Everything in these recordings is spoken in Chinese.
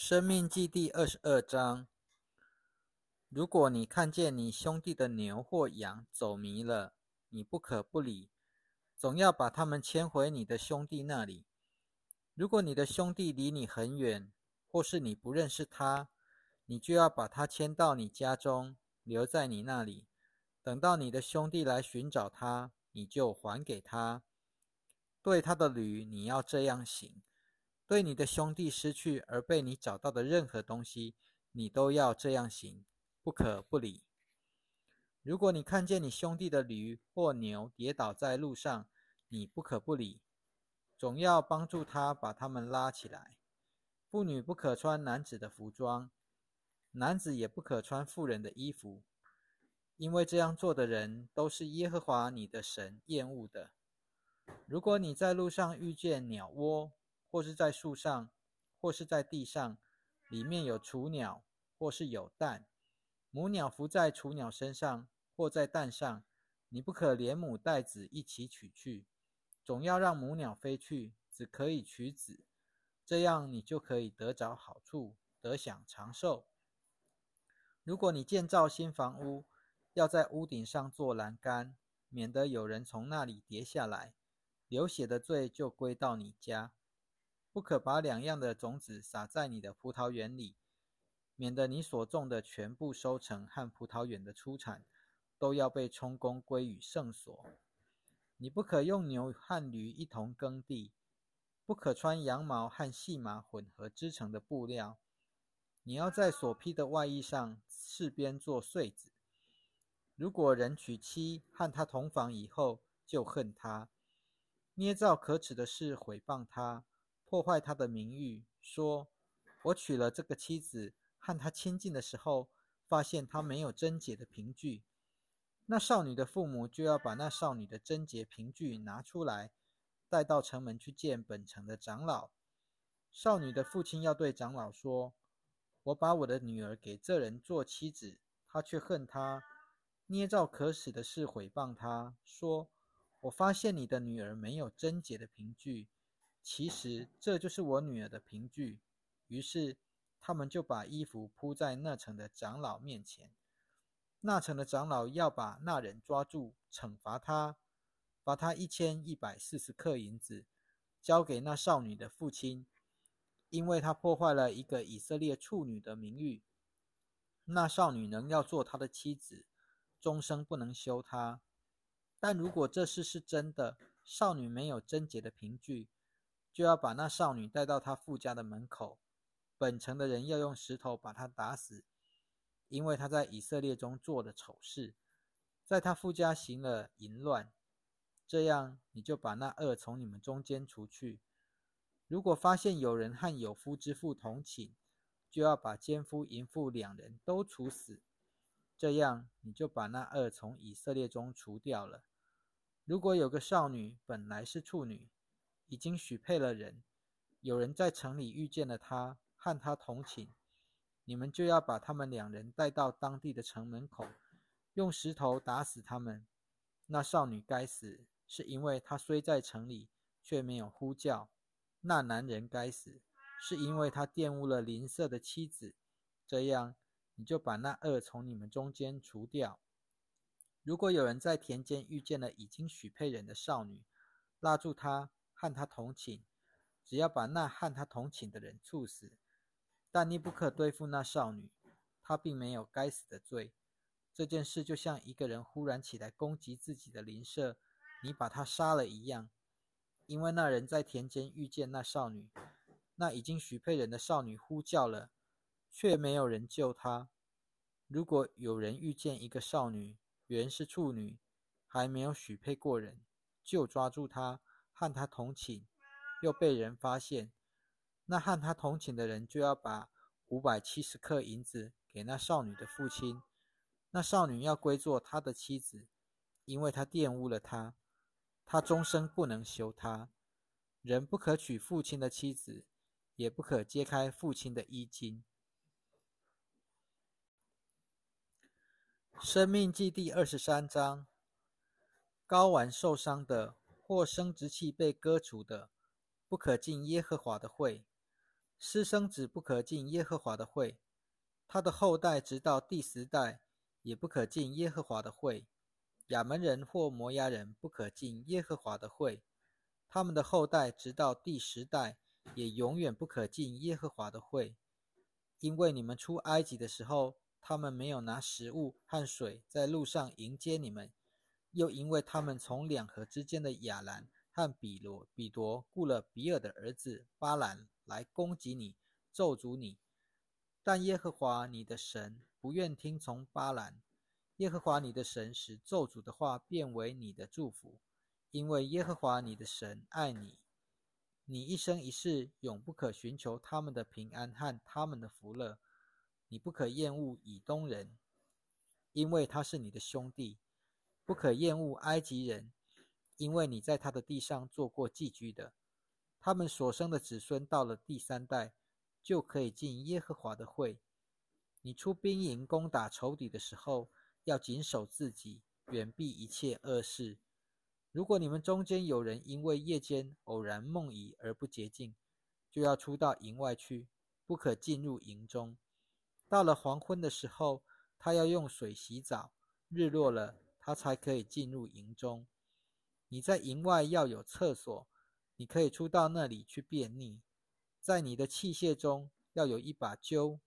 生命记第二十二章：如果你看见你兄弟的牛或羊走迷了，你不可不理，总要把他们牵回你的兄弟那里。如果你的兄弟离你很远，或是你不认识他，你就要把他牵到你家中，留在你那里。等到你的兄弟来寻找他，你就还给他。对他的驴，你要这样行。对你的兄弟失去而被你找到的任何东西，你都要这样行，不可不理。如果你看见你兄弟的驴或牛跌倒在路上，你不可不理，总要帮助他把他们拉起来。妇女不可穿男子的服装，男子也不可穿妇人的衣服，因为这样做的人都是耶和华你的神厌恶的。如果你在路上遇见鸟窝，或是在树上，或是在地上，里面有雏鸟，或是有蛋，母鸟伏在雏鸟身上，或在蛋上，你不可连母带子一起取去，总要让母鸟飞去，只可以取子，这样你就可以得着好处，得享长寿。如果你建造新房屋，要在屋顶上做栏杆，免得有人从那里跌下来，流血的罪就归到你家。不可把两样的种子撒在你的葡萄园里，免得你所种的全部收成和葡萄园的出产都要被充公归于圣所。你不可用牛和驴一同耕地，不可穿羊毛和细麻混合织成的布料。你要在所披的外衣上饰边做穗子。如果人娶妻和他同房以后就恨他，捏造可耻的事毁谤他。破坏他的名誉，说：“我娶了这个妻子，和她亲近的时候，发现她没有贞洁的凭据。那少女的父母就要把那少女的贞洁凭据拿出来，带到城门去见本城的长老。少女的父亲要对长老说：‘我把我的女儿给这人做妻子，他却恨她，捏造可耻的事毁谤她，说：我发现你的女儿没有贞洁的凭据。’”其实这就是我女儿的凭据。于是他们就把衣服铺在那城的长老面前。那城的长老要把那人抓住，惩罚他，罚他一千一百四十克银子，交给那少女的父亲，因为他破坏了一个以色列处女的名誉。那少女能要做他的妻子，终生不能休他。但如果这事是真的，少女没有贞洁的凭据。就要把那少女带到他父家的门口，本城的人要用石头把他打死，因为他在以色列中做了丑事，在他父家行了淫乱。这样，你就把那恶从你们中间除去。如果发现有人和有夫之妇同寝，就要把奸夫淫妇两人都处死。这样，你就把那恶从以色列中除掉了。如果有个少女本来是处女，已经许配了人，有人在城里遇见了他，和他同寝，你们就要把他们两人带到当地的城门口，用石头打死他们。那少女该死，是因为她虽在城里，却没有呼叫；那男人该死，是因为他玷污了邻舍的妻子。这样，你就把那恶从你们中间除掉。如果有人在田间遇见了已经许配人的少女，拉住她。和他同寝，只要把那和他同寝的人处死，但你不可对付那少女，她并没有该死的罪。这件事就像一个人忽然起来攻击自己的邻舍，你把他杀了一样。因为那人在田间遇见那少女，那已经许配人的少女呼叫了，却没有人救她。如果有人遇见一个少女，原是处女，还没有许配过人，就抓住她。和他同寝，又被人发现，那和他同寝的人就要把五百七十克银子给那少女的父亲。那少女要归做他的妻子，因为他玷污了他，他终生不能休他。人不可娶父亲的妻子，也不可揭开父亲的衣襟。生命记第二十三章：睾丸受伤的。或生殖器被割除的，不可进耶和华的会。私生子不可进耶和华的会，他的后代直到第十代也不可进耶和华的会。亚门人或摩押人不可进耶和华的会，他们的后代直到第十代也永远不可进耶和华的会，因为你们出埃及的时候，他们没有拿食物和水在路上迎接你们，又因为他们从两河之间的亚兰和比罗比夺雇了比尔的儿子巴兰来攻击你，咒诅你，但耶和华你的神不愿听从巴兰。耶和华你的神使咒诅的话变为你的祝福，因为耶和华你的神爱你，你一生一世永不可寻求他们的平安和他们的福乐。你不可厌恶以东人，因为他是你的兄弟；不可厌恶埃及人，因为你在他的地上做过寄居的。他们所生的子孙到了第三代，就可以进耶和华的会。你出兵营攻打仇敌的时候。要谨守自己，远避一切恶事。如果你们中间有人因为夜间偶然梦遗而不洁净，就要出到营外去，不可进入营中。到了黄昏的时候，他要用水洗澡；日落了，他才可以进入营中。你在营外要有厕所，你可以出到那里去便溺。在你的器械中要有一把揪。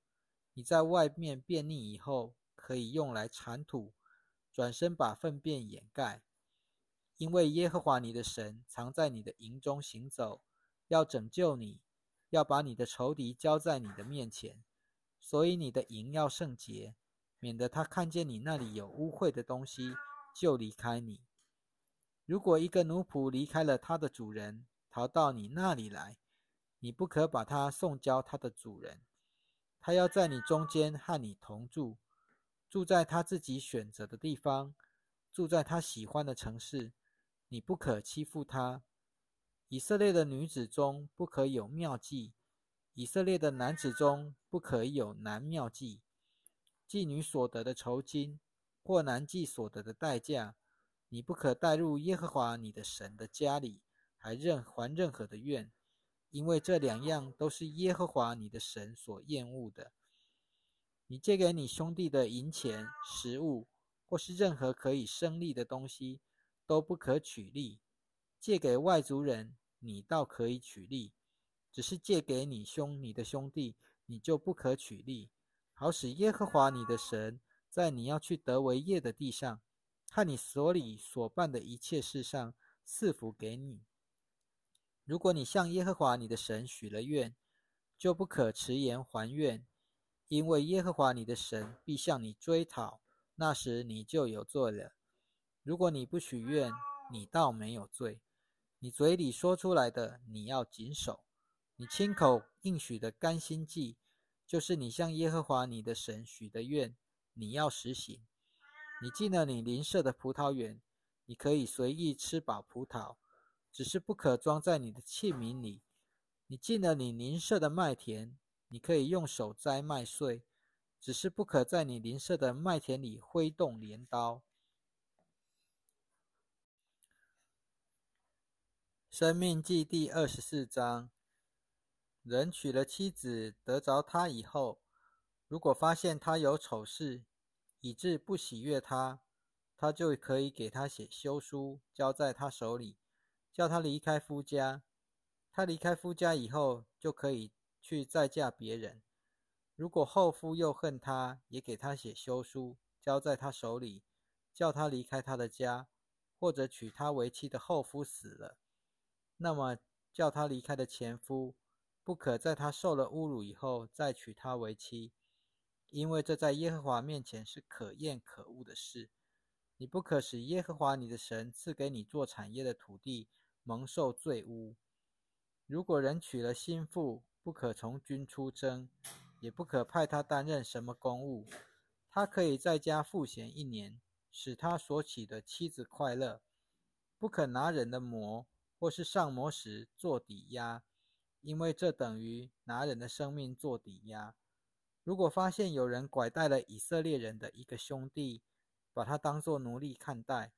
你在外面便溺以后。可以用来铲土，转身把粪便掩盖。因为耶和华你的神藏在你的营中行走，要拯救你，要把你的仇敌交在你的面前。所以你的营要圣洁，免得他看见你那里有污秽的东西就离开你。如果一个奴仆离开了他的主人，逃到你那里来，你不可把他送交他的主人，他要在你中间和你同住。住在他自己选择的地方，住在他喜欢的城市，你不可欺负他。以色列的女子中不可有妙计，以色列的男子中不可有男妙计。妓女所得的酬金，或难计所得的代价，你不可带入耶和华你的神的家里，还任还任何的愿，因为这两样都是耶和华你的神所厌恶的。你借给你兄弟的银钱、食物，或是任何可以生利的东西，都不可取利。借给外族人，你倒可以取利；只是借给你兄、你的兄弟，你就不可取利。好使耶和华你的神在你要去得为业的地上，和你所里所办的一切事上赐福给你。如果你向耶和华你的神许了愿，就不可迟延还愿。因为耶和华你的神必向你追讨，那时你就有罪了。如果你不许愿，你倒没有罪。你嘴里说出来的，你要谨守。你亲口应许的甘心祭，就是你向耶和华你的神许的愿，你要实行。你进了你邻舍的葡萄园，你可以随意吃饱葡萄，只是不可装在你的器皿里。你进了你邻舍的麦田。你可以用手摘麦穗，只是不可在你邻舍的麦田里挥动镰刀。生命记第二十四章：人娶了妻子得着她以后，如果发现他有丑事，以致不喜悦他，他就可以给他写休书，交在他手里，叫他离开夫家。他离开夫家以后，就可以。去再嫁别人，如果后夫又恨他，也给他写休书，交在他手里，叫他离开他的家；或者娶她为妻的后夫死了，那么叫他离开的前夫，不可在他受了侮辱以后再娶她为妻，因为这在耶和华面前是可厌可恶的事。你不可使耶和华你的神赐给你做产业的土地蒙受罪污。如果人娶了心腹，不可从军出征，也不可派他担任什么公务。他可以在家赋闲一年，使他所娶的妻子快乐。不可拿人的魔，或是上魔时做抵押，因为这等于拿人的生命做抵押。如果发现有人拐带了以色列人的一个兄弟，把他当作奴隶看待，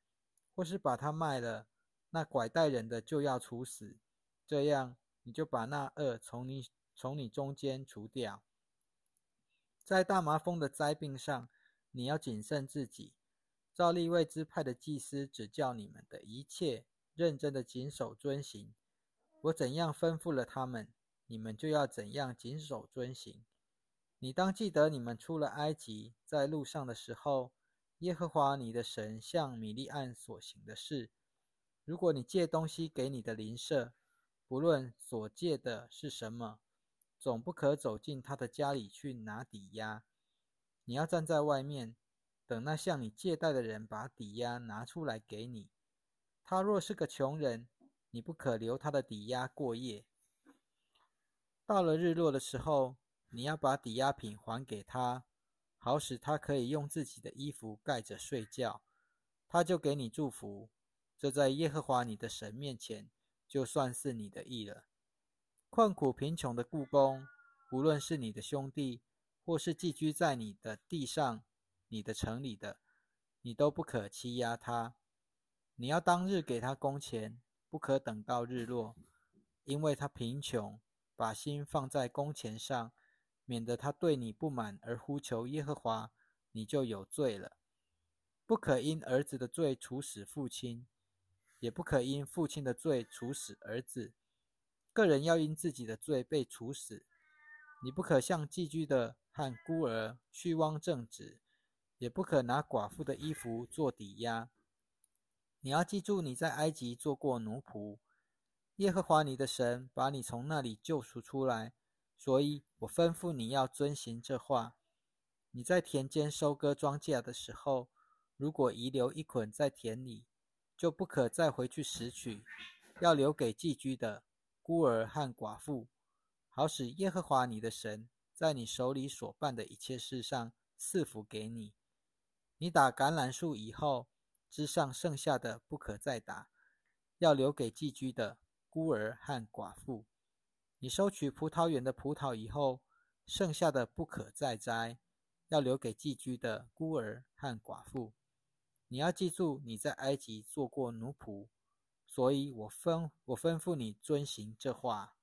或是把他卖了，那拐带人的就要处死。这样。你就把那恶从你从你中间除掉。在大麻风的灾病上，你要谨慎自己，照立位支派的祭司指教你们的一切，认真的谨守遵行。我怎样吩咐了他们，你们就要怎样谨守遵行。你当记得，你们出了埃及，在路上的时候，耶和华你的神向米利暗所行的事。如果你借东西给你的邻舍，不论所借的是什么，总不可走进他的家里去拿抵押。你要站在外面，等那向你借贷的人把抵押拿出来给你。他若是个穷人，你不可留他的抵押过夜。到了日落的时候。你要把抵押品还给他，好使他可以用自己的衣服盖着睡觉，他就给你祝福。这在耶和华你的神面前，就算是你的义了。困苦贫穷的故宫，无论是你的兄弟，或是寄居在你的地上、你的城里的，你都不可欺压他。你要当日给他工钱，不可等到日落，因为他贫穷，把心放在工钱上。免得他对你不满而呼求耶和华，你就有罪了。不可因儿子的罪处死父亲，也不可因父亲的罪处死儿子。个人要因自己的罪被处死。你不可向寄居的和孤儿虚妄正直，也不可拿寡妇的衣服做抵押。你要记住你在埃及做过奴仆，耶和华你的神把你从那里救赎出来。所以我吩咐你要遵行这话。你在田间收割庄稼的时候，如果遗留一捆在田里，就不可再回去拾取，要留给寄居的孤儿和寡妇，好使耶和华你的神在你手里所办的一切事上赐福给你。你打橄榄树以后，枝上剩下的不可再打，要留给寄居的孤儿和寡妇。你收取葡萄园的葡萄以后，剩下的不可再摘，要留给寄居的孤儿和寡妇。你要记住你在埃及做过奴仆，所以我吩我吩咐你遵行这话。